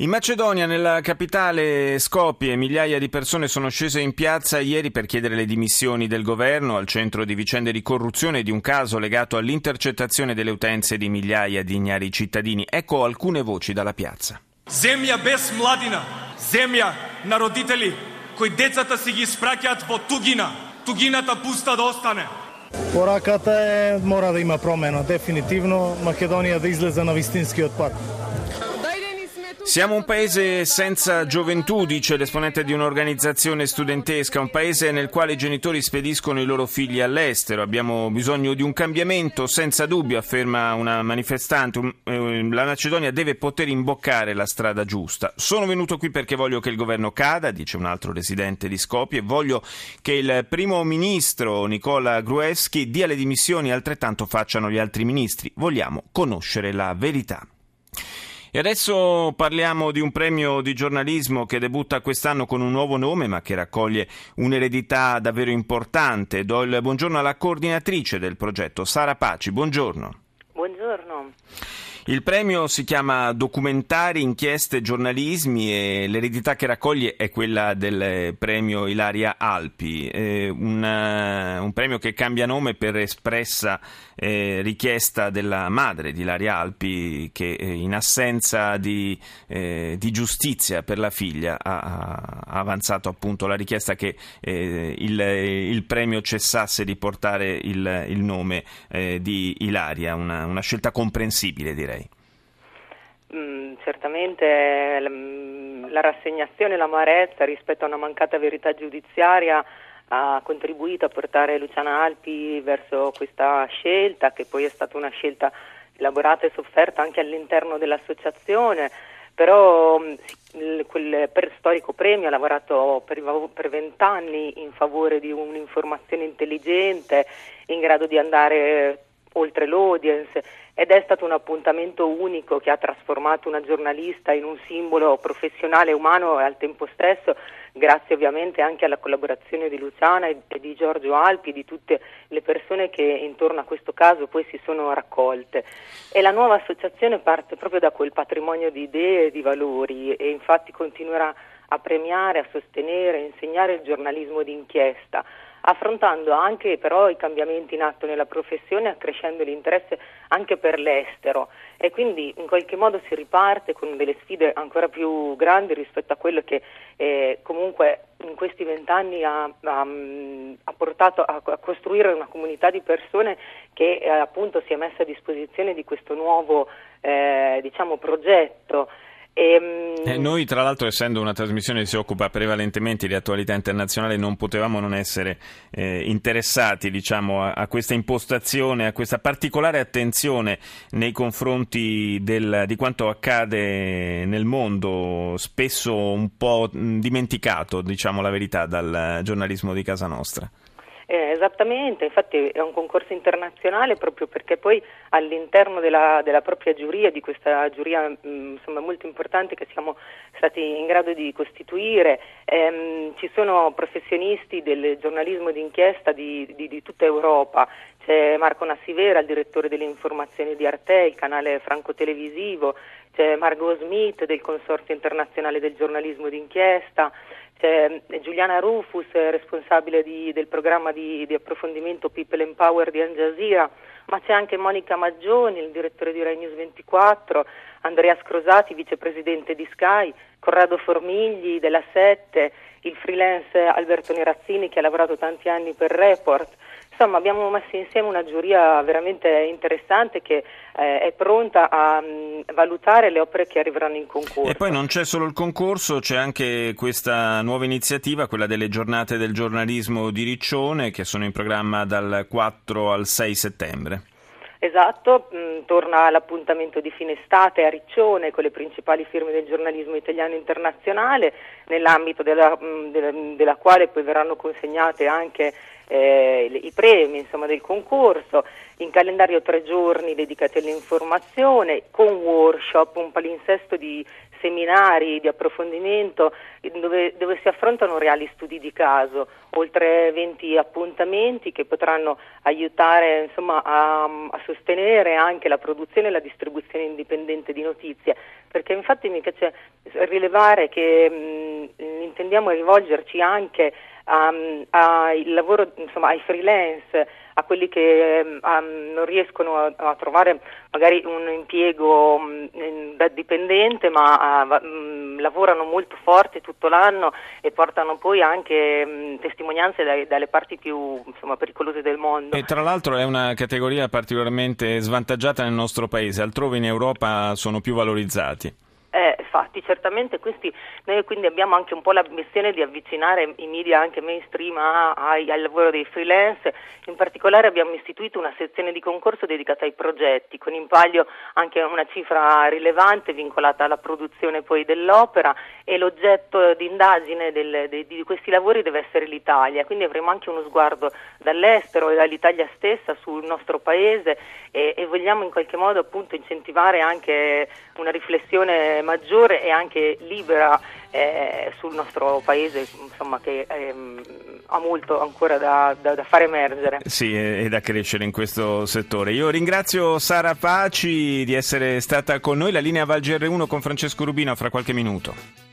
In Macedonia, nella capitale Skopje, migliaia di persone sono scese in piazza ieri per chiedere le dimissioni del governo al centro di vicende di corruzione di un caso legato all'intercettazione delle utenze di migliaia di ignari cittadini. Ecco alcune voci dalla piazza. Земја без младина, земја на родители кои децата си ги спраќаат во тугина, тугината пуста да остане. Пораката е мора да има промена, дефинитивно Македонија да излезе на вистинскиот пат. Siamo un paese senza gioventù, dice l'esponente di un'organizzazione studentesca, un paese nel quale i genitori spediscono i loro figli all'estero. Abbiamo bisogno di un cambiamento, senza dubbio, afferma una manifestante. Eh, la Macedonia deve poter imboccare la strada giusta. Sono venuto qui perché voglio che il governo cada, dice un altro residente di Skopje, e voglio che il primo ministro Nicola Gruevski dia le dimissioni, altrettanto facciano gli altri ministri. Vogliamo conoscere la verità. E adesso parliamo di un premio di giornalismo che debutta quest'anno con un nuovo nome ma che raccoglie un'eredità davvero importante. Do il buongiorno alla coordinatrice del progetto, Sara Paci. Buongiorno. Buongiorno. Il premio si chiama Documentari, inchieste, giornalismi e l'eredità che raccoglie è quella del premio Ilaria Alpi, eh, una, eh, un premio che cambia nome per espressa eh, richiesta della madre di Ilaria Alpi che eh, in assenza di, eh, di, giustizia per la figlia ha, ha avanzato appunto la richiesta che eh, il, il, premio cessasse di portare il, il nome di Ilaria, una, una scelta comprensibile direi certamente la rassegnazione e l'amarezza rispetto a una mancata verità giudiziaria ha contribuito a portare Luciana Alpi verso questa scelta, che poi è stata una scelta elaborata e sofferta anche all'interno dell'associazione, però quel per storico premio ha lavorato per vent'anni in favore di un'informazione intelligente, in grado di andare oltre l'audience ed è stato un appuntamento unico che ha trasformato una giornalista in un simbolo professionale, umano e al tempo stesso, grazie ovviamente anche alla collaborazione di Luciana e di Giorgio Alpi e di tutte le persone che intorno a questo caso poi si sono raccolte. E la nuova associazione parte proprio da quel patrimonio di idee e di valori e infatti continuerà a premiare, a sostenere, a insegnare il giornalismo d'inchiesta affrontando anche però i cambiamenti in atto nella professione, accrescendo l'interesse anche per l'estero e quindi in qualche modo si riparte con delle sfide ancora più grandi rispetto a quello che eh, comunque in questi vent'anni ha, ha, ha, portato a, a, costruire una comunità di persone che eh, appunto si è messa a disposizione di questo nuovo eh, diciamo, progetto. E, ehm, eh, noi, tra l'altro, essendo una trasmissione che si occupa prevalentemente di attualità internazionale, non potevamo non essere eh, interessati diciamo, a, a, questa impostazione, a questa particolare attenzione nei confronti del, di quanto accade nel mondo, spesso un po' dimenticato, diciamo la verità, dal giornalismo di casa nostra. Eh, esattamente, infatti è un concorso internazionale proprio perché poi all'interno della, della propria giuria, di questa giuria mh, mm, insomma, molto importante che siamo stati in grado di costituire, ehm, ci sono professionisti del giornalismo d'inchiesta di, di, di tutta Europa, c'è Marco Nassivera, il direttore delle informazioni di Arte, il canale franco-televisivo, c'è Margot Smith del Consorzio internazionale del giornalismo d'inchiesta, c'è Giuliana Rufus, responsabile di, del programma di, di, approfondimento People Empower di Al Jazeera, ma c'è anche Monica Maggioni, il direttore di Rai News 24, Andrea Scrosati, vicepresidente di Sky, Corrado Formigli della Sette, il freelance Alberto Nerazzini che ha lavorato tanti anni per Report. Insomma, abbiamo messo insieme una giuria veramente interessante che eh, è pronta a mm, valutare le opere che arriveranno in concorso. E poi non c'è solo il concorso, c'è anche questa nuova iniziativa, quella delle giornate del giornalismo di Riccione, che sono in programma dal 4 al 6 settembre. Esatto, mh, mm, torna l'appuntamento di fine estate a Riccione con le principali firme del giornalismo italiano internazionale, nell'ambito della, mh, mm, della, della quale poi verranno consegnate anche eh, i premi insomma, del concorso, in calendario tre giorni dedicati all'informazione, con workshop, un palinsesto di seminari di approfondimento dove, dove, si affrontano reali studi di caso, oltre 20 appuntamenti che potranno aiutare insomma, a, a, sostenere anche la produzione e la distribuzione indipendente di notizie, perché infatti mi piace rilevare che mh, intendiamo rivolgerci anche ai, lavoro, insomma, ai freelance, a quelli che um, non riescono a, a, trovare magari un impiego um, da dipendente ma uh, lavorano molto forte tutto l'anno e portano poi anche testimonianze dai, dalle parti più insomma, pericolose del mondo. E tra l'altro è una categoria particolarmente svantaggiata nel nostro paese, altrove in Europa sono più valorizzati. Infatti, certamente questi, noi quindi abbiamo anche un po' la missione di avvicinare i media anche mainstream a, a, al lavoro dei freelance, in particolare abbiamo istituito una sezione di concorso dedicata ai progetti, con in palio anche una cifra rilevante vincolata alla produzione poi dell'opera e l'oggetto di indagine di questi lavori deve essere l'Italia, quindi avremo anche uno sguardo dall'estero e dall'Italia stessa sul nostro paese e, e vogliamo in qualche modo appunto incentivare anche una riflessione maggiore e anche libera eh, sul nostro paese, insomma, che ehm, ha molto ancora da, da, da, fare emergere. Sì, e da crescere in questo settore. Io ringrazio Sara Paci di essere stata con noi. La linea Val GR1 con Francesco Rubino fra qualche minuto.